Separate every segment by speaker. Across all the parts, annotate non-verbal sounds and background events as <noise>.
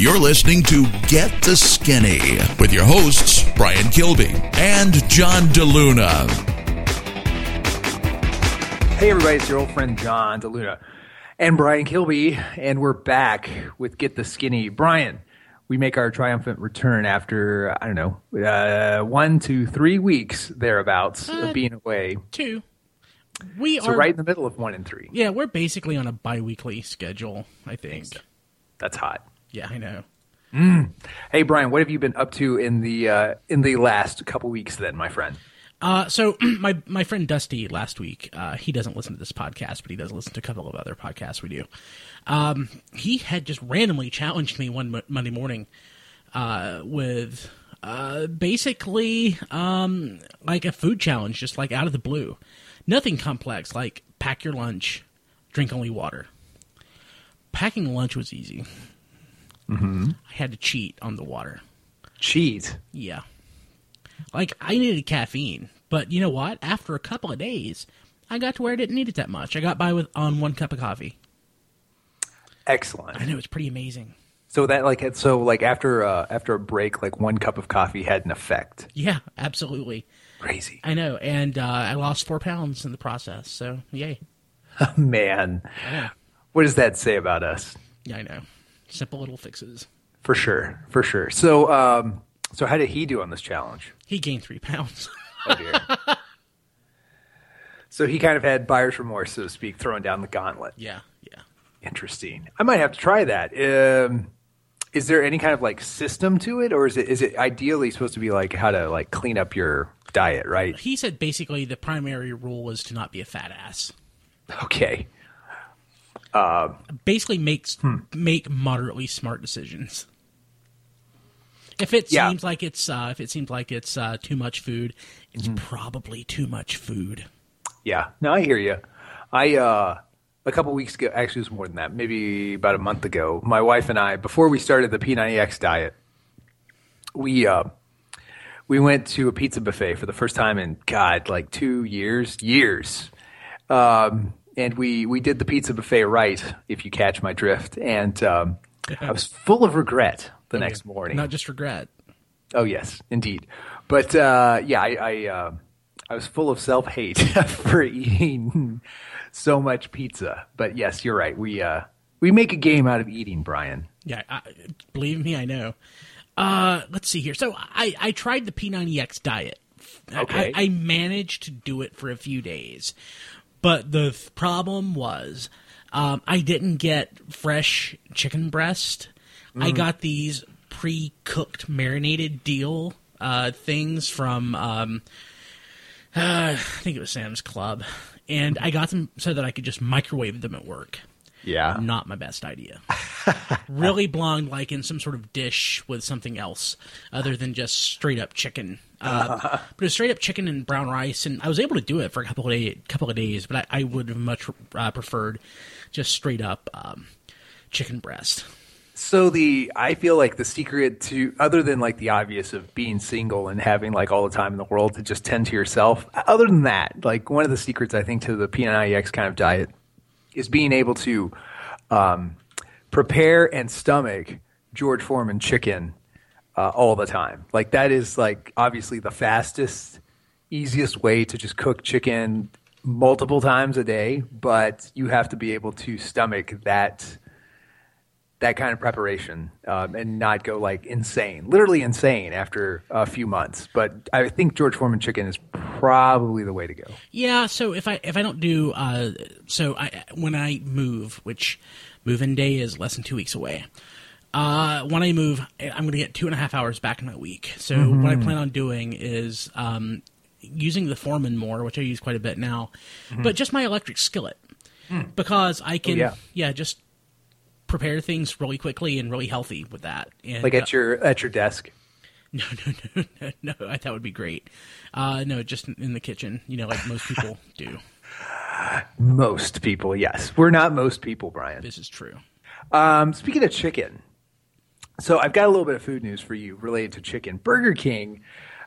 Speaker 1: You're listening to Get the Skinny with your hosts, Brian Kilby and John DeLuna.
Speaker 2: Hey, everybody, it's your old friend John DeLuna and Brian Kilby, and we're back with Get the Skinny. Brian, we make our triumphant return after, I don't know, uh, one to three weeks thereabouts
Speaker 3: Uh,
Speaker 2: of being away.
Speaker 3: Two. We
Speaker 2: So,
Speaker 3: are
Speaker 2: right in the middle of one and three.
Speaker 3: Yeah, we're basically on a bi-weekly schedule, I think.
Speaker 2: That's hot.
Speaker 3: Yeah, I know.
Speaker 2: Hey, Brian, what have you been up to in the uh, in the last couple weeks then, my friend?
Speaker 3: Uh, so <clears throat> my my friend Dusty last week, uh, he doesn't listen to this podcast, but he does listen to a couple of other podcasts we do. Um, he had just randomly challenged me one mo- Monday morning uh, with uh, basically um, like a food challenge, just like out of the blue. Nothing complex, like pack your lunch, drink only water. Packing lunch was easy. Mm-hmm. I had to cheat on the water.
Speaker 2: Cheat?
Speaker 3: Yeah. Like I needed caffeine, but you know what? After a couple of days, I got to where I didn't need it that much. I got by with on one cup of coffee.
Speaker 2: Excellent.
Speaker 3: I know it's pretty amazing.
Speaker 2: So that like so like after uh, after a break, like one cup of coffee had an effect.
Speaker 3: Yeah, absolutely.
Speaker 2: Crazy.
Speaker 3: I know, and uh, I lost four pounds in the process. So yay! <laughs>
Speaker 2: Man, what does that say about us?
Speaker 3: Yeah, I know. Simple little fixes.
Speaker 2: For sure, for sure. So, um, so how did he do on this challenge?
Speaker 3: He gained three pounds. <laughs>
Speaker 2: Oh dear. so he kind of had buyer's remorse, so to speak, throwing down the gauntlet.
Speaker 3: yeah, yeah.
Speaker 2: Interesting. I might have to try that. Um, is there any kind of like system to it, or is it is it ideally supposed to be like how to like clean up your diet? Right.
Speaker 3: He said basically the primary rule was to not be a fat ass.
Speaker 2: Okay.
Speaker 3: Basically, makes make moderately smart decisions. If it
Speaker 2: Yeah.
Speaker 3: seems like it's uh, if it seems like it's uh, too much food, it's probably too much food.
Speaker 2: Yeah. No, I hear you. I uh a couple weeks ago, actually, it was more than that. Maybe about a month ago, my wife and I, before we started the P90X diet, we uh we went to a pizza buffet for the first time in God, like two years, years. Um, and we we did the pizza buffet right, if you catch my drift. And um, I was full of regret the next morning.
Speaker 3: Not just regret.
Speaker 2: Oh yes, indeed. But uh, yeah, I I, uh, I was full of self hate <laughs> for eating so much pizza. But yes, you're right. We uh, we make a game out of eating, Brian.
Speaker 3: Yeah, I, believe me, I know. Uh, let's see here. So I, I tried the P90X diet.
Speaker 2: Okay.
Speaker 3: I, I managed to do it for a few days, but the th- problem was um, I didn't get fresh chicken breast. I got these pre-cooked, marinated deal uh, things from um, uh, <sighs> I think it was Sam's Club, and I got them so that I could just microwave them at work
Speaker 2: Yeah.
Speaker 3: not my best idea. <laughs> really belonged like in some sort of dish with something else other than just straight up chicken. Uh, <laughs> But it was straight up chicken and brown rice, and I was able to do it for a couple of day, couple of days. But I, I would have much uh, preferred just straight up um, chicken breast.
Speaker 2: So the I feel like the secret to other than like the obvious of being single and having like all the time in the world to just tend to yourself. Other than that, like one of the secrets I think to the P90X kind of diet is being able to um, prepare and stomach George Foreman chicken uh, all the time. Like that is like obviously the fastest, easiest way to just cook chicken multiple times a day, but you have to be able to stomach that that kind of preparation um, and not go like insane, literally insane after a few months. But I think George Foreman chicken is probably the way to go.
Speaker 3: Yeah, so if I if I don't do uh, so I when I move, which move-in day is less than two weeks away. Uh, when I move, I'm going to get two and a half hours back in my week. So what I plan on doing is um, using the Foreman more, which I use quite a bit now, but just my electric skillet because I can
Speaker 2: yeah.
Speaker 3: yeah just prepare things really quickly and really healthy with that. And,
Speaker 2: Like
Speaker 3: uh,
Speaker 2: at your at your desk. <laughs>
Speaker 3: no, no, no, no, no. That would be great. Uh, no, just in the kitchen, you know, like most people <laughs> do.
Speaker 2: Most people, yes. We're not most people, Brian.
Speaker 3: This is true.
Speaker 2: Um, speaking of chicken, so I've got a little bit of food news for you related to chicken. Burger King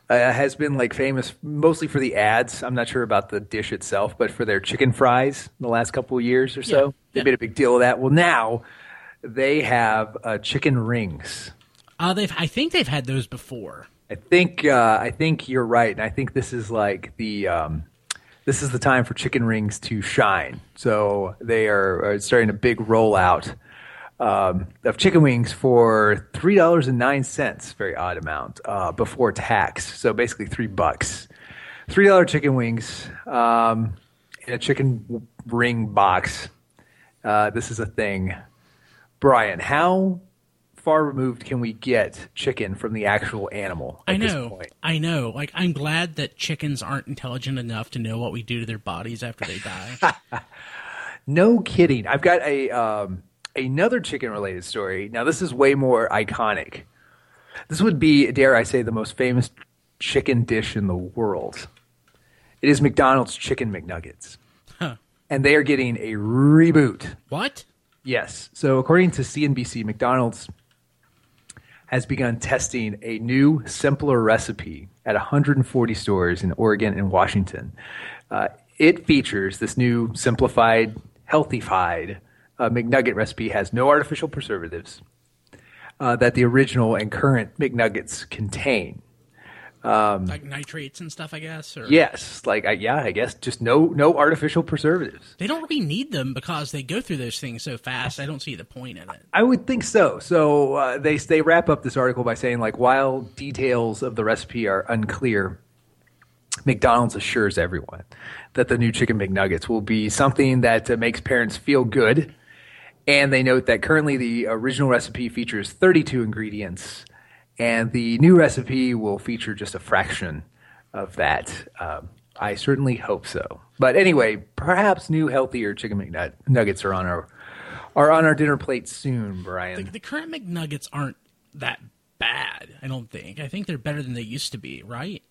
Speaker 2: uh, has been like famous mostly for the ads. I'm not sure about the dish itself, but for their chicken fries in the last couple of years or so,
Speaker 3: Yeah,
Speaker 2: they
Speaker 3: yeah.
Speaker 2: made a big deal of that. Well, now they have uh, chicken rings.
Speaker 3: Uh, they've I think they've had those before.
Speaker 2: I think uh, I think you're right, and I think this is like the um, this is the time for chicken rings to shine. So they are, are starting a big rollout um, of chicken wings for three dollars and nine cents, very odd amount uh, before tax. So basically three bucks, three dollar chicken wings um, in a chicken ring box. Uh, this is a thing, Brian. How far removed can we get chicken from the actual animal?
Speaker 3: I know.
Speaker 2: point?
Speaker 3: I know. Like I'm glad that chickens aren't intelligent enough to know what we do to their bodies after they die. <laughs>
Speaker 2: No kidding. I've got a um, another chicken related story. Now this is way more iconic. This would be, dare I say, the most famous chicken dish in the world. It is McDonald's chicken McNuggets,
Speaker 3: Huh.
Speaker 2: and they are getting a reboot.
Speaker 3: What?
Speaker 2: Yes. So according to CNBC, McDonald's has begun testing a new, simpler recipe at 140 stores in Oregon and Washington. Uh, it features this new, simplified, healthified uh, McNugget recipe has no artificial preservatives uh, that the original and current McNuggets contain.
Speaker 3: Like nitrates and stuff, I guess. Or
Speaker 2: Yes, like I, yeah, I guess just no no artificial preservatives.
Speaker 3: they don't really need them because they go through those things so fast. I don't see the point in it.
Speaker 2: I would think so. So uh, they they wrap up this article by saying like while details of the recipe are unclear, McDonald's assures everyone that the new chicken McNuggets will be something that uh, makes parents feel good. And they note that currently the original recipe features 32 ingredients, and the new recipe will feature just a fraction of that. Um, I certainly hope so. But anyway, perhaps new healthier chicken McNuggets are on our are on our dinner plate soon, Brian.
Speaker 3: The, the current McNuggets aren't that bad. I don't think. I think they're better than they used to be. Right?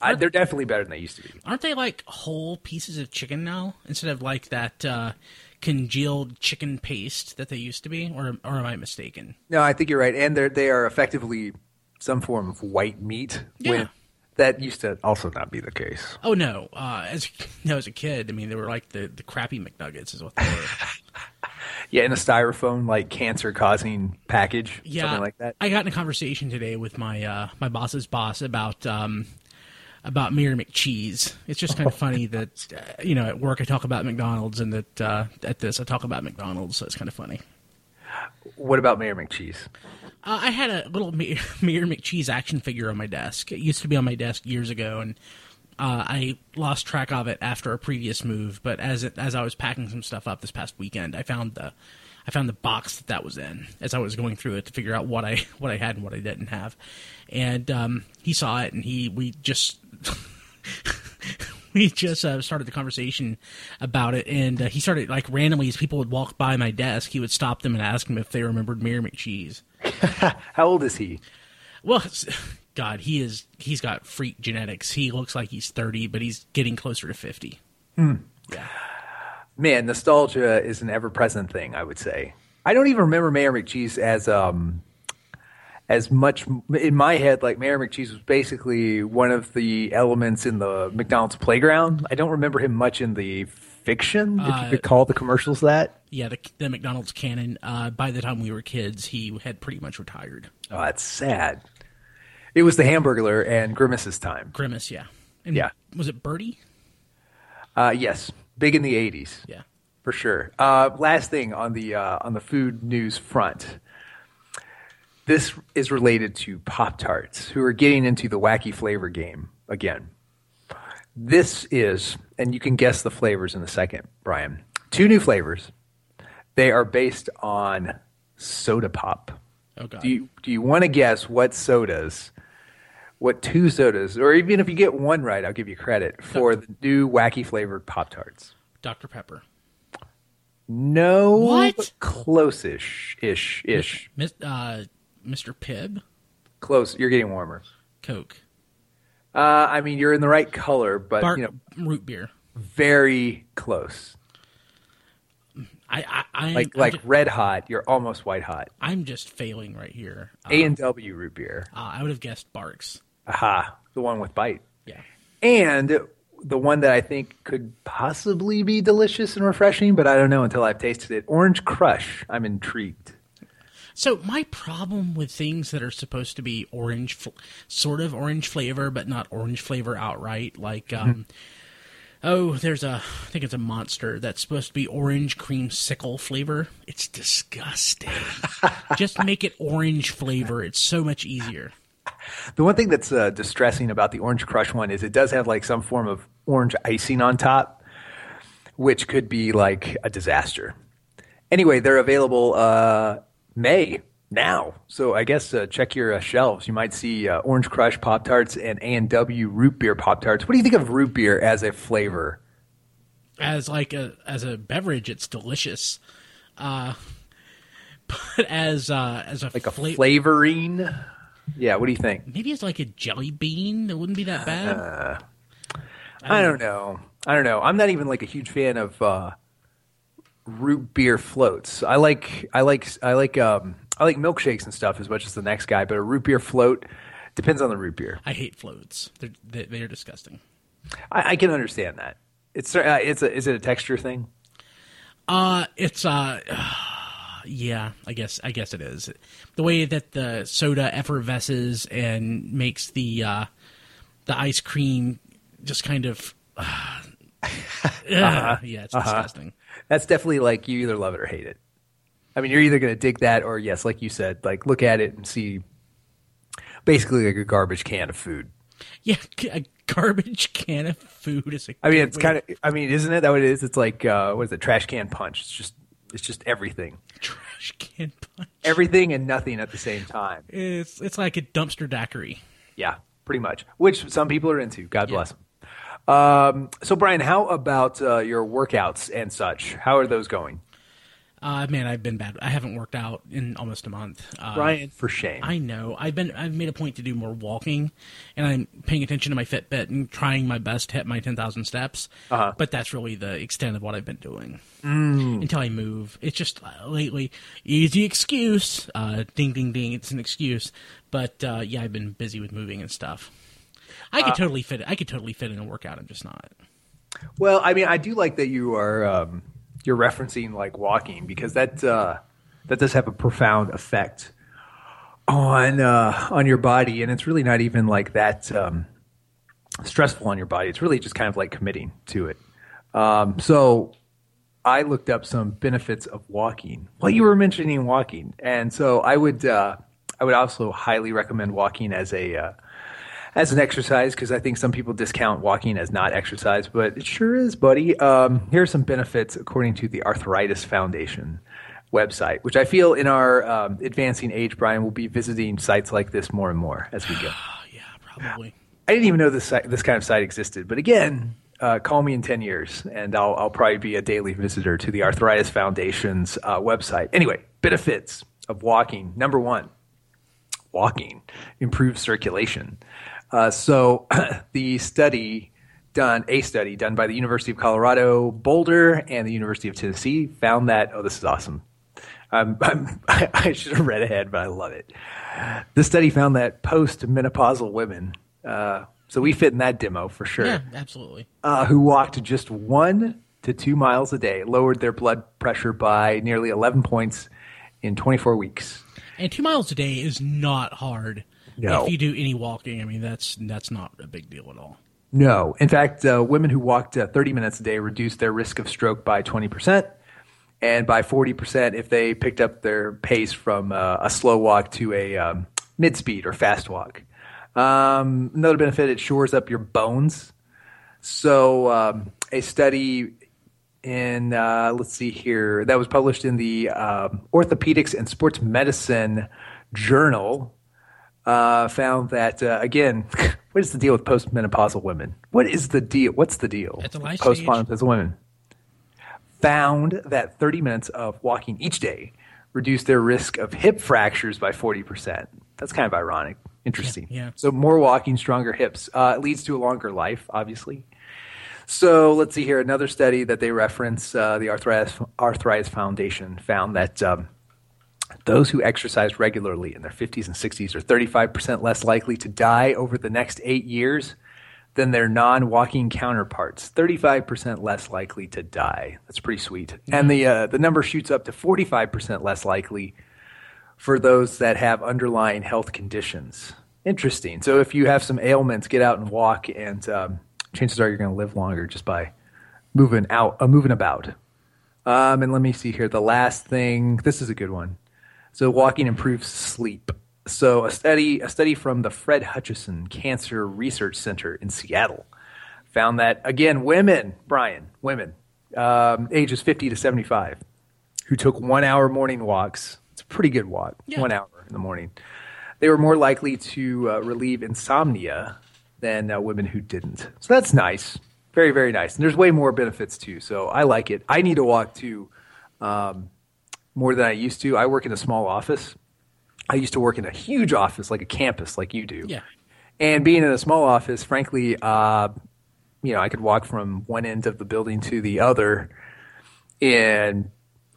Speaker 2: I, they're definitely better than they used to be.
Speaker 3: Aren't they like whole pieces of chicken now instead of like that uh, congealed chicken paste that they used to be? Or or am I mistaken?
Speaker 2: No, I think you're right, and they're they are effectively some form of white meat.
Speaker 3: Yeah.
Speaker 2: that used to also not be the case.
Speaker 3: Oh no! Uh, as <laughs> know, as a kid, I mean, they were like the, the crappy McNuggets, is what they were. <laughs>
Speaker 2: Yeah, in a styrofoam like cancer causing package,
Speaker 3: yeah,
Speaker 2: something like that.
Speaker 3: I got in a conversation today with my uh, my boss's boss about um, about Mayor McCheese. It's just kind of <laughs> funny that uh, you know at work I talk about McDonald's and that uh, at this I talk about McDonald's, so it's kind of funny.
Speaker 2: What about Mayor McCheese?
Speaker 3: Uh, I had a little Ma- <laughs> Mayor McCheese action figure on my desk. It used to be on my desk years ago, and uh, I lost track of it after a previous move. But as it, as I was packing some stuff up this past weekend, I found the I found the box that that was in as I was going through it to figure out what I <laughs> what I had and what I didn't have. And um, he saw it, and he we just. <laughs> We just uh, started the conversation about it, and uh, he started like randomly as people would walk by my desk, he would stop them and ask them if they remembered Mayor McCheese. <laughs>
Speaker 2: How old is he?
Speaker 3: Well, <sighs> God, he is. He's got freak genetics. He looks like he's thirty, but he's getting closer to fifty.
Speaker 2: Man, nostalgia is an ever-present thing. I would say. I don't even remember Mayor McCheese as um as much in my head. Like Mayor McCheese was basically one of the elements in the McDonald's playground. I don't remember him much in the fiction. if you could call the commercials that.
Speaker 3: Yeah, the, the McDonald's canon. Uh, by the time we were kids, he had pretty much retired.
Speaker 2: Oh, that's sad. It was the Hamburglar and Grimace's time.
Speaker 3: Grimace, yeah, and
Speaker 2: Yeah.
Speaker 3: Was it Birdie?
Speaker 2: Uh, yes, big in the '80s.
Speaker 3: Yeah.
Speaker 2: for sure. Uh, last thing on the uh, on the food news front. This is related to Pop Tarts, who are getting into the wacky flavor game again. This is, and you can guess the flavors in a second, Brian. Two new flavors. They are based on soda pop.
Speaker 3: Oh God.
Speaker 2: Do you do you want to guess what sodas, what two sodas, or even if you get one right, I'll give you credit for the new wacky flavored Pop Tarts.
Speaker 3: Dr Pepper.
Speaker 2: No,
Speaker 3: What?
Speaker 2: close-ish, ish, ish.
Speaker 3: Mis- uh, Mr. Pibb.
Speaker 2: Close. You're getting warmer.
Speaker 3: Coke.
Speaker 2: Uh, I mean, you're in the right color, but
Speaker 3: Bark
Speaker 2: you know,
Speaker 3: root beer.
Speaker 2: very close.
Speaker 3: I, I, I
Speaker 2: Like
Speaker 3: I'm,
Speaker 2: like
Speaker 3: ju-
Speaker 2: red hot. You're almost white hot.
Speaker 3: I'm just failing right here.
Speaker 2: A and W root beer.
Speaker 3: uh, I would have guessed Barq's.
Speaker 2: Aha, the one with bite,
Speaker 3: Yeah.
Speaker 2: and the one that I think could possibly be delicious and refreshing, but I don't know until I've tasted it. Orange Crush. I'm intrigued.
Speaker 3: So my problem with things that are supposed to be orange, fl- sort of orange flavor, but not orange flavor outright, like um, oh, there's a I think it's a monster that's supposed to be orange cream sickle flavor. It's disgusting. Just make it orange flavor. It's so much easier.
Speaker 2: The one thing that's uh, distressing about the Orange Crush one is it does have like some form of orange icing on top, which could be like a disaster. Anyway, they're available uh, May now, so I guess uh, check your uh, shelves. You might see uh, Orange Crush Pop Tarts and A and W Root Beer Pop Tarts. What do you think of root beer as a flavor?
Speaker 3: As like a as a beverage, it's delicious. Uh, <laughs> but as uh, as a
Speaker 2: Like a
Speaker 3: fla-
Speaker 2: flavoring? Yeah. What do you think?
Speaker 3: maybe it's like a jelly bean. It wouldn't be that bad.
Speaker 2: I don't know. I don't know. I'm not even like a huge fan of uh, root beer floats. I like I like I like um I like milkshakes and stuff as much as the next guy, but a root beer float depends on the root beer.
Speaker 3: I hate floats. They're they- they're disgusting.
Speaker 2: I, I can understand that. It's uh, it's a is it a texture thing?
Speaker 3: Uh it's uh <sighs> yeah, I guess I guess it is. The way that the soda effervesces and makes the uh the ice cream just kind of <sighs> uh, <laughs> yeah, it's disgusting.
Speaker 2: That's definitely like you either love it or hate it. I mean, you're either going to dig that or yes, like you said, like look at it and see basically like a garbage can of food.
Speaker 3: Yeah, a garbage can of food is a
Speaker 2: I mean, it's kind of. I mean, isn't it that what it is? It's like uh, what is it? Trash can punch. It's just it's just everything,
Speaker 3: trash can punch.
Speaker 2: everything and nothing at the same time.
Speaker 3: It's it's like a dumpster daiquiri.
Speaker 2: Yeah, pretty much. Which some people are into. God bless them. Um, so, Brian, how about uh, your workouts and such? How are those going?
Speaker 3: Uh, man, I've been bad. I haven't worked out in almost a month. Uh,
Speaker 2: Brian, for shame.
Speaker 3: I know. I've been. I've made a point to do more walking, and I'm paying attention to my Fitbit and trying my best to hit my ten thousand steps.
Speaker 2: Uh-huh.
Speaker 3: But that's really the extent of what I've been doing until I move. It's just uh, lately easy excuse. Uh, ding, ding, ding. It's an excuse. But uh, yeah, I've been busy with moving and stuff. I could totally fit. I could totally fit in a workout. I'm just not.
Speaker 2: Well, I mean, I do like that you are um, you're referencing like walking because that uh, that does have a profound effect on uh, on your body, and it's really not even like that um, stressful on your body. It's really just kind of like committing to it. Um, so I looked up some benefits of walking. Well, you were mentioning walking, and so I would uh, I would also highly recommend walking as a uh, as an exercise because I think some people discount walking as not exercise, but it sure is, buddy. Um, here are some benefits according to the Arthritis Foundation website, which I feel in our um, advancing age, Brian, will be visiting sites like this more and more as we go. <sighs>
Speaker 3: Yeah, probably.
Speaker 2: I didn't even know this site, this kind of site existed, but again, uh, call me in ten years, and I'll, I'll probably be a daily visitor to the Arthritis Foundation's uh, website. Anyway, benefits of walking. Number one, walking improves circulation. Uh, so <clears throat> the study done, a study done by the University of Colorado Boulder and the University of Tennessee found that oh, this is awesome. I'm, <laughs> <laughs> I should have read ahead, but I love it. The study found that post-menopausal women, uh, so we fit in that demo for sure,
Speaker 3: Yeah, absolutely.
Speaker 2: uh, who walked just one to two miles a day lowered their blood pressure by nearly 11 points in 24 weeks.
Speaker 3: And two miles a day is not hard.
Speaker 2: No.
Speaker 3: If you do any walking, I mean that's that's not a big deal at all.
Speaker 2: No. In fact, uh, women who walked uh, 30 minutes a day reduced their risk of stroke by 20%, and by 40% if they picked up their pace from uh, a slow walk to a um, mid speed or fast walk. Um, another benefit, it shores up your bones. So, um, a study in, uh, let's see here, that was published in the um, Orthopedics and Sports Medicine Journal uh, found that uh, again, <laughs> what is the deal with postmenopausal women? What is the deal? What's the deal?
Speaker 3: At the life
Speaker 2: with
Speaker 3: stage?
Speaker 2: postmenopausal women found that 30 minutes of walking each day reduced their risk of hip fractures by 40%. That's kind of ironic. Interesting.
Speaker 3: Yeah, yeah.
Speaker 2: So more walking, stronger hips uh, leads to a longer life, obviously. So let's see here. Another study that they reference, uh, the Arthritis, Arthritis Foundation, found that um, those who exercise regularly in their 50s and 60s are 35% less likely to die over the next eight years than their non walking counterparts. 35% less likely to die. That's pretty sweet. And the, uh, the number shoots up to 45% less likely for those that have underlying health conditions. Interesting. So if you have some ailments, get out and walk, and um, chances are you're going to live longer just by moving out, uh, moving about. Um, and let me see here. The last thing. This is a good one. So walking improves sleep. So a study, a study from the Fred Hutchinson Cancer Research Center in Seattle found that again, women, Brian, women, um, ages 50 to 75, who took one hour morning walks. It's a pretty good walk,
Speaker 3: Yeah.
Speaker 2: one hour in the morning. They were more likely to uh, relieve insomnia than uh, women who didn't. So that's nice. Very, very nice. And there's way more benefits too. So I like it. I need to walk too um, more than I used to. I work in a small office. I used to work in a huge office, like a campus, like you do.
Speaker 3: Yeah.
Speaker 2: And being in a small office, frankly, uh, you know, I could walk from one end of the building to the other in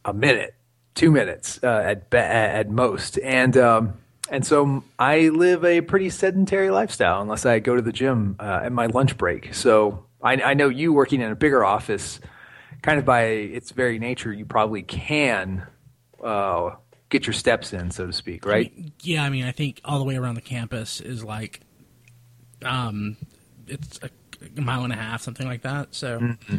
Speaker 2: a minute, two minutes uh, at be- at most, and um, and so I live a pretty sedentary lifestyle unless I go to the gym uh, at my lunch break. So I, I know you working in a bigger office, kind of by its very nature, you probably can uh, get your steps in, so to speak, right?
Speaker 3: Yeah, I mean, I think all the way around the campus is like, um, it's a, a mile and a half, something like that. So,
Speaker 2: Mm-hmm.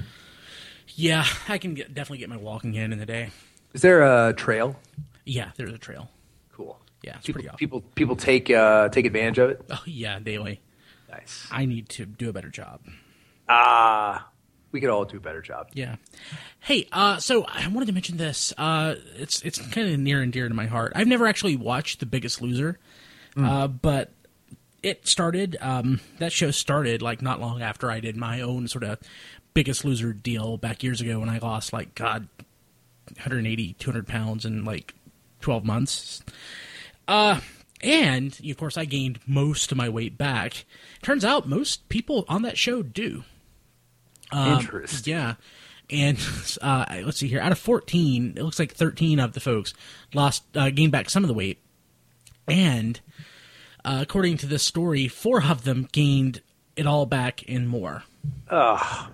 Speaker 3: yeah, I can get, definitely get my walking in in the day.
Speaker 2: Is there a trail?
Speaker 3: Yeah, there's a trail.
Speaker 2: Cool.
Speaker 3: Yeah, it's
Speaker 2: people,
Speaker 3: pretty awesome.
Speaker 2: people people take uh, take advantage of it.
Speaker 3: Oh yeah, daily.
Speaker 2: Nice.
Speaker 3: I need to do a better job.
Speaker 2: Ah, we could all do a better job.
Speaker 3: Yeah. Hey, uh, so I wanted to mention this. Uh, it's it's kind of near and dear to my heart. I've never actually watched The Biggest Loser, uh, but it started. Um, that show started like not long after I did my own sort of Biggest Loser deal back years ago when I lost like God, 180, 200 pounds in like 12 months. Uh, and of course, I gained most of my weight back. Turns out most people on that show do. Um,
Speaker 2: Interesting.
Speaker 3: Yeah. And <laughs> uh, let's see here. Out of 14, it looks like 13 of the folks lost, uh, gained back some of the weight. And uh, according to this story, four of them gained it all back and more.
Speaker 2: That's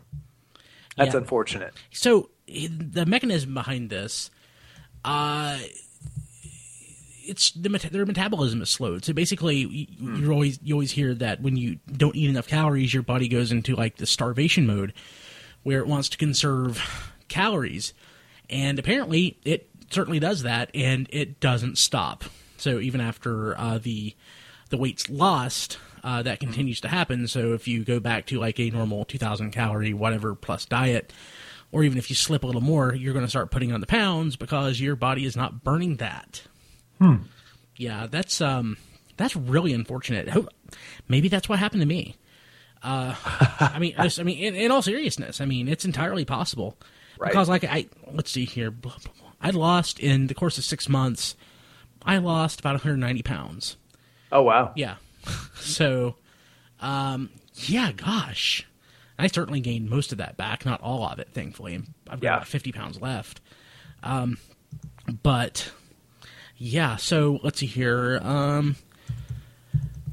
Speaker 3: Yeah.
Speaker 2: unfortunate.
Speaker 3: So the mechanism behind this, uh, it's the meta- their metabolism is slowed. So basically, you, you always you always hear that when you don't eat enough calories, your body goes into like the starvation mode, where it wants to conserve calories, and apparently it certainly does that, and it doesn't stop. So even after uh, the the weight's lost, uh, that continues to happen. So if you go back to like a normal 2,000 calorie whatever plus diet, or even if you slip a little more, you're going to start putting on the pounds because your body is not burning that. Yeah, that's um, that's really unfortunate. Maybe that's what happened to me. Uh, I mean, I, I mean, in, in all seriousness, I mean, it's entirely possible
Speaker 2: Right.
Speaker 3: because, like, I let's see here. I lost in the course of six months, I lost about 190 pounds.
Speaker 2: Oh wow.
Speaker 3: Yeah. so, um, yeah, gosh. I certainly gained most of that back, not all of it, thankfully. I've got
Speaker 2: Yeah.
Speaker 3: about 50 pounds left. Um, but, yeah, so let's see here. Um,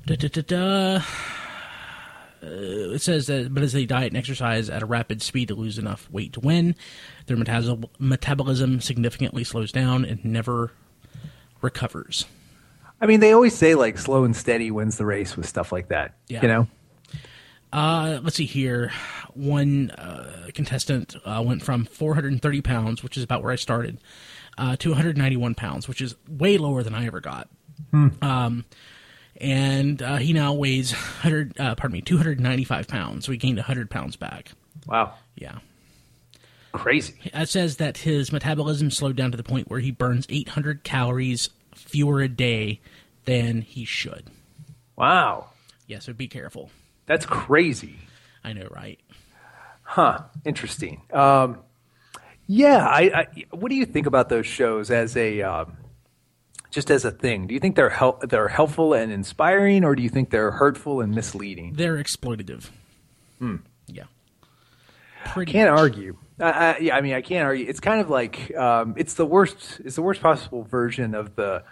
Speaker 3: da, da, da. Uh, it says that, but as they diet and exercise at a rapid speed to lose enough weight to win, their metabolism significantly slows down and never recovers.
Speaker 2: I mean, they always say like slow and steady wins the race with stuff like that.
Speaker 3: Yeah.
Speaker 2: You know.
Speaker 3: Uh, let's see here. One uh, contestant uh, went from 430 pounds, which is about where I started, uh, to 191 pounds, which is way lower than I ever got. Um, and uh, he now weighs 100, uh, pardon me, 295 pounds. So he gained 100 pounds back.
Speaker 2: Wow.
Speaker 3: Yeah.
Speaker 2: Crazy.
Speaker 3: It says that his metabolism slowed down to the point where he burns 800 calories fewer a day than he should.
Speaker 2: Wow.
Speaker 3: Yeah, so be careful.
Speaker 2: That's crazy.
Speaker 3: I know, right?
Speaker 2: Huh. Interesting. Um, yeah. I, I. What do you think about those shows as a um, just as a thing? Do you think they're hel- they're helpful and inspiring, or do you think they're hurtful and misleading?
Speaker 3: They're exploitative. Yeah. Pretty
Speaker 2: Can't
Speaker 3: much.
Speaker 2: argue. I, I, yeah, I mean, I can't argue. It's kind of like um, it's the worst. It's the worst possible version of the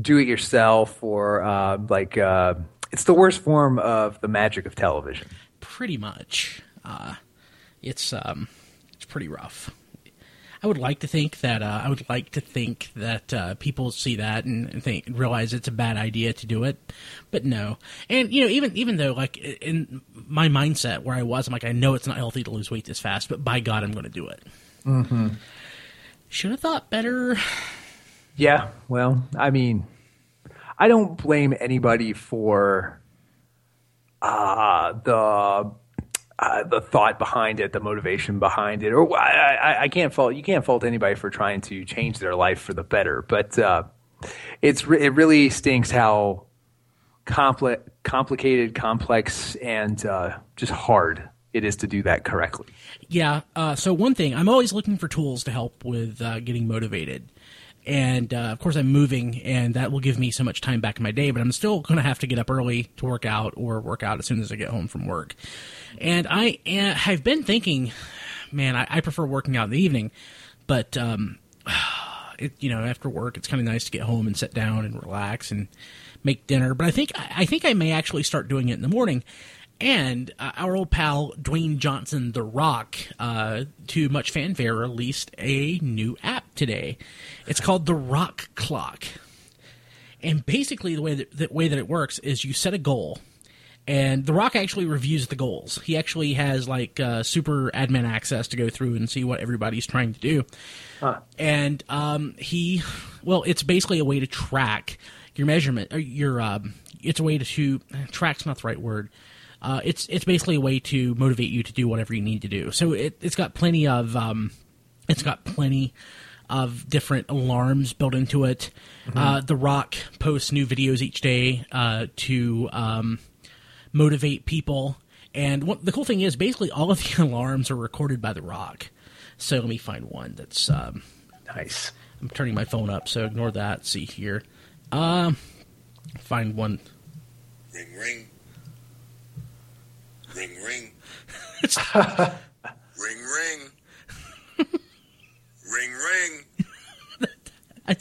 Speaker 2: do-it-yourself, or uh, like uh, it's the worst form of the magic of television.
Speaker 3: Pretty much. Uh, it's um, it's pretty rough. I would like to think that uh, I would like to think that uh, people see that and, think realize it's a bad idea to do it, but no. And you know, even even though like in my mindset where I was, I'm like, I know it's not healthy to lose weight this fast, but by God, I'm going to do it. Mm-hmm. Should have thought better.
Speaker 2: Yeah, well, I mean, I don't blame anybody for uh, the uh, the thought behind it, the motivation behind it, or I, I, I, can't fault you can't fault anybody for trying to change their life for the better. But uh, it's re- it really stinks how compli- complicated, complex, and uh, just hard it is to do that correctly.
Speaker 3: Yeah. Uh, so one thing, I'm always looking for tools to help with uh, getting motivated and uh, of course I'm moving, and that will give me so much time back in my day. But I'm still going to have to get up early to work out, or work out as soon as I get home from work. And I have been thinking, man, I, I, prefer working out in the evening, but um, <sighs> it, you know, after work, it's kind of nice to get home and sit down and relax and make dinner. But I think I think I may actually start doing it in the morning and uh, our old pal Dwayne Johnson, The Rock, uh, to much fanfare, released a new app today. It's called The Rock Clock. And basically, the way that, the way that it works is you set a goal, and The Rock actually reviews the goals. He actually has like uh, super admin access to go through and see what everybody's trying to do. Huh. And um, he, well, it's basically a way to track your measurement, or your, um, it's a way to, to track's not the right word uh, it's it's basically a way to motivate you to do whatever you need to do. So it, it's got plenty of um, it's got plenty of different alarms built into it. Mm-hmm. Uh, the Rock posts new videos each day uh, to um, motivate people. And what, the cool thing is, basically, all of <laughs> the alarms are recorded by The Rock. So let me find one that's um,
Speaker 2: nice.
Speaker 3: I'm turning my phone up, so ignore that. See here. Um, find one.
Speaker 4: Ring, ring. Ring, ring. <laughs> ring, ring. ring, ring.
Speaker 3: I,
Speaker 4: ring,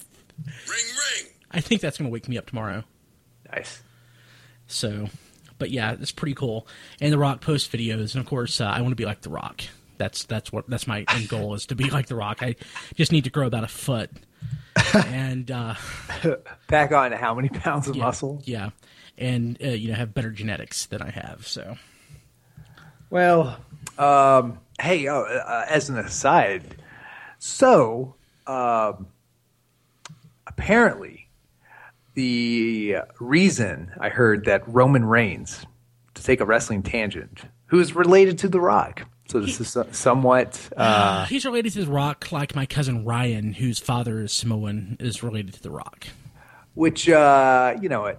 Speaker 4: ring.
Speaker 3: I think that's going to wake me up tomorrow.
Speaker 2: Nice.
Speaker 3: So, but yeah, it's pretty cool. And The Rock posts videos, and of course, uh, I want to be like The Rock. That's that's what that's my end goal is to be like The Rock. I just need to grow about a foot and uh, <laughs>
Speaker 2: back on how many pounds of
Speaker 3: yeah,
Speaker 2: muscle?
Speaker 3: Yeah, and uh, you know have better genetics than I have. So
Speaker 2: well, um, hey, oh, uh, as an aside, so um, apparently the reason I heard that Roman Reigns, to take a wrestling tangent, who is related to The Rock. So this he, is somewhat. Uh, <sighs>
Speaker 3: he's related to The Rock, like my cousin Ryan, whose father is Samoan, is related to The Rock.
Speaker 2: Which, uh, you know,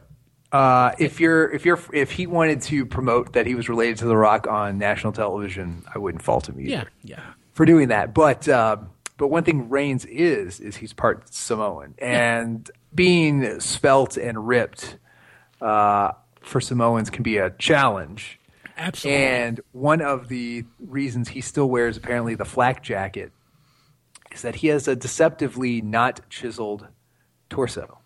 Speaker 2: uh, if you're if you're if he wanted to promote that he was related to The Rock on national television, I wouldn't fault him either.
Speaker 3: Yeah, yeah.
Speaker 2: For doing that, but uh, but one thing Reigns is is he's part Samoan, and yeah. being svelte and ripped uh, for Samoans can be a challenge.
Speaker 3: Absolutely.
Speaker 2: And one of the reasons he still wears apparently the flak jacket is that he has a deceptively not chiseled torso.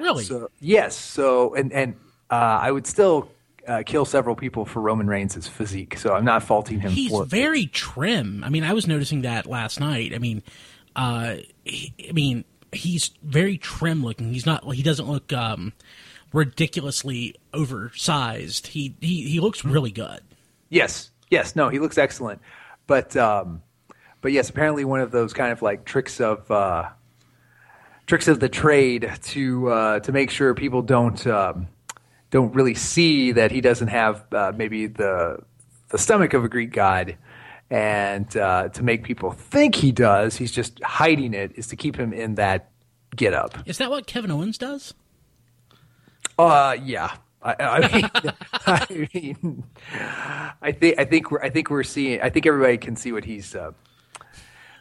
Speaker 3: Really?
Speaker 2: So, yes. So, and and uh, I would still uh, kill several people for Roman Reigns' physique. So I'm not faulting him.
Speaker 3: He's very it. trim. I mean, I was noticing that last night. I mean, uh, he, I mean, he's very trim looking. He's not. He doesn't look um, ridiculously oversized. He he he looks really good.
Speaker 2: Yes. Yes. No, he looks excellent. But um, but yes, apparently one of those kind of like tricks of uh, tricks of the trade to uh, to make sure people don't um, don't really see that he doesn't have uh, maybe the the stomach of a Greek god, and uh, to make people think he does, he's just hiding it. Is to keep him in that get up.
Speaker 3: Is that what Kevin Owens does?
Speaker 2: Uh, yeah. I, I, mean, <laughs> I mean, I think I think we're I think we're seeing. I think everybody can see what he's uh,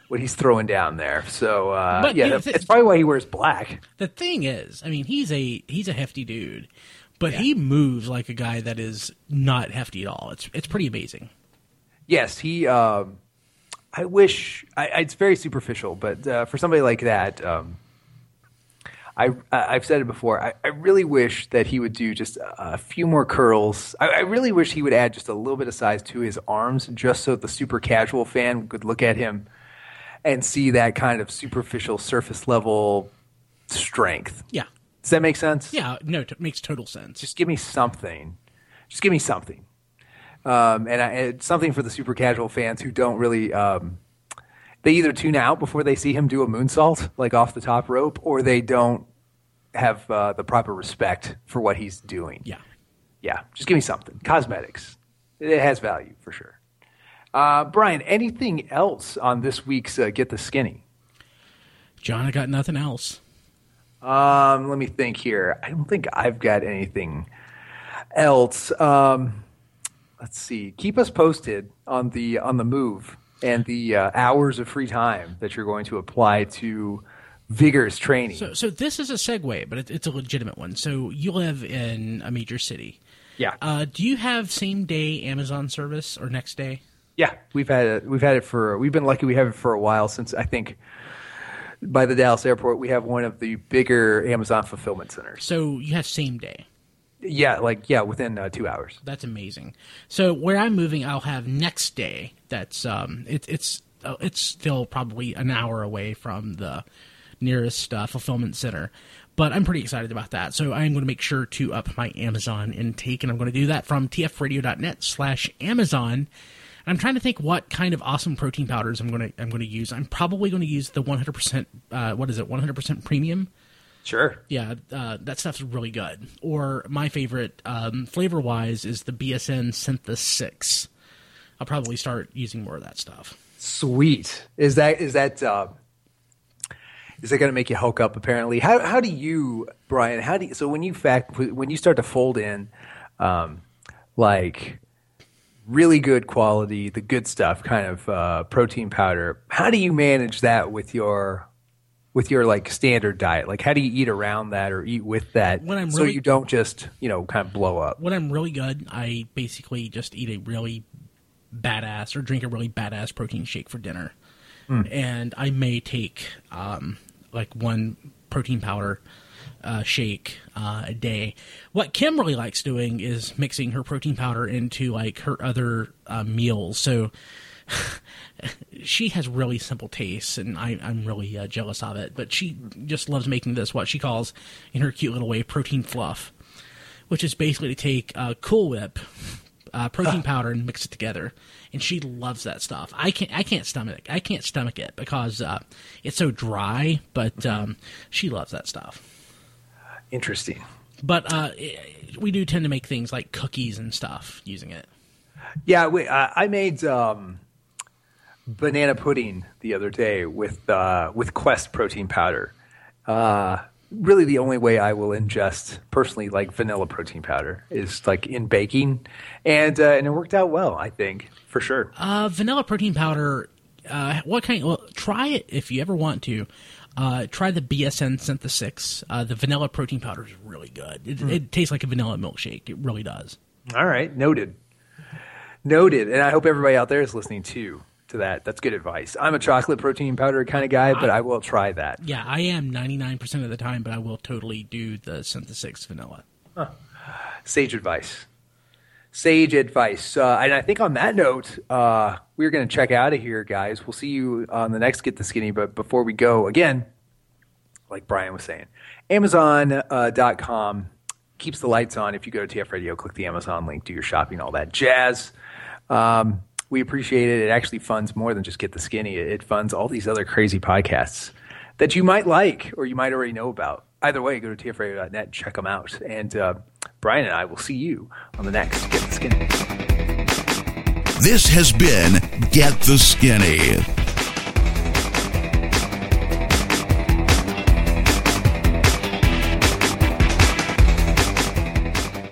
Speaker 2: what he's throwing down there. So uh, but, yeah, you know, that's, probably why he wears black.
Speaker 3: The thing is, I mean, he's a he's a hefty dude, but yeah. he moves like a guy that is not hefty at all. It's it's pretty amazing.
Speaker 2: Yes, he. Um, I wish I, it's very superficial, but uh, for somebody like that, um, I I've said it before. I, I, really wish that he would do just a, a few more curls. I, I, really wish he would add just a little bit of size to his arms, just so the super casual fan could look at him and see that kind of superficial surface level strength.
Speaker 3: Yeah.
Speaker 2: Does that make sense?
Speaker 3: Yeah. No, it makes total sense.
Speaker 2: Just give me something. Just give me something. Um, and, I, and something for the super casual fans who don't really. Um, they either tune out before they see him do a moonsault, like off the top rope, or they don't have uh, the proper respect for what he's doing.
Speaker 3: yeah.
Speaker 2: Yeah, just give me something. Cosmetics. It has value for sure. Uh, Brian, anything else on this week's uh, Get the Skinny?
Speaker 3: John, I got nothing else.
Speaker 2: Um, let me think here. I don't think I've got anything else. Um, let's see. Keep us posted on the on the move and the uh, hours of free time that you're going to apply to vigorous training.
Speaker 3: So, so this is a segue, but it, it's a legitimate one. So you live in a major city.
Speaker 2: yeah,
Speaker 3: Uh, do you have same day Amazon service or next day?
Speaker 2: Yeah. We've had it. We've had it for. We've been lucky. We have it for a while since I think by the Dallas airport we have one of the bigger Amazon fulfillment centers.
Speaker 3: So you have same day.
Speaker 2: Yeah, like yeah, within uh, two hours.
Speaker 3: That's amazing. So where I'm moving, I'll have next day. That's um, it, it's uh, it's still probably an hour away from the nearest uh, fulfillment center, but I'm pretty excited about that. So I'm going to make sure to up my Amazon intake, and I'm going to do that from tfradio.net/slash Amazon. I'm trying to think what kind of awesome protein powders I'm going to I'm going to use. I'm probably going to use the 100% uh, what is it 100% premium.
Speaker 2: Sure.
Speaker 3: Yeah, uh, that stuff's really good. Or my favorite, um, flavor wise, is the BSN Syntha-6. I'll probably start using more of that stuff.
Speaker 2: Sweet. Is that is that uh, is that going to make you hulk up? Apparently, how how do you, Brian? How do you, so when you fact when you start to fold in, um, like really good quality, the good stuff, kind of uh, protein powder. How do you manage that with your with your like standard diet? Like, how do you eat around that or eat with that,
Speaker 3: When I'm
Speaker 2: so
Speaker 3: really-
Speaker 2: you don't just you know kind of blow up?
Speaker 3: When I'm really good, I basically just eat a really badass or drink a really badass protein shake for dinner. And I may take um, like one protein powder uh, shake uh, a day. What Kim really likes doing is mixing her protein powder into like her other uh, meals. So <laughs> she has really simple tastes, and I, I'm really uh, jealous of it. But she just loves making this what she calls, in her cute little way, protein fluff, which is basically to take Cool Whip uh, protein powder and mix it together. And she loves that stuff. I can't. I can't stomach. I can't stomach it because uh, it's so dry. But um, she loves that stuff.
Speaker 2: Interesting.
Speaker 3: But uh, we do tend to make things like cookies and stuff using it.
Speaker 2: Yeah, we, I, I made um, banana pudding the other day with uh, with Quest protein powder. Uh, really, the only way I will ingest personally, like vanilla protein powder, is like in baking, and uh, and it worked out well. I think for sure.
Speaker 3: Uh, vanilla protein powder. Uh, what kind? Well, try it if you ever want to. Uh, try the BSN Synthesix. 6. Uh, the vanilla protein powder is really good. It, it tastes like a vanilla milkshake. It really does.
Speaker 2: All right, noted, noted, and I hope everybody out there is listening too to that. That's good advice. I'm a chocolate protein powder kind of guy, but I will try that.
Speaker 3: Yeah, I am 99% of the time, but I will totally do the Synthesix 6 vanilla.
Speaker 2: Sage advice. Sage advice. Uh, and I think on that note, uh, we're going to check out of here, guys. We'll see you on the next Get the Skinny. But before we go, again, like Brian was saying, Amazon.com keeps the lights on. If you go to TF Radio, click the Amazon link, do your shopping, all that jazz. Um, we appreciate it. It actually funds more than just Get the Skinny, it, funds all these other crazy podcasts that you might like or you might already know about. Either way, go to tfradio.net check them out. And uh, Brian and I will see you on the next Get the Skinny.
Speaker 1: This has been Get the Skinny.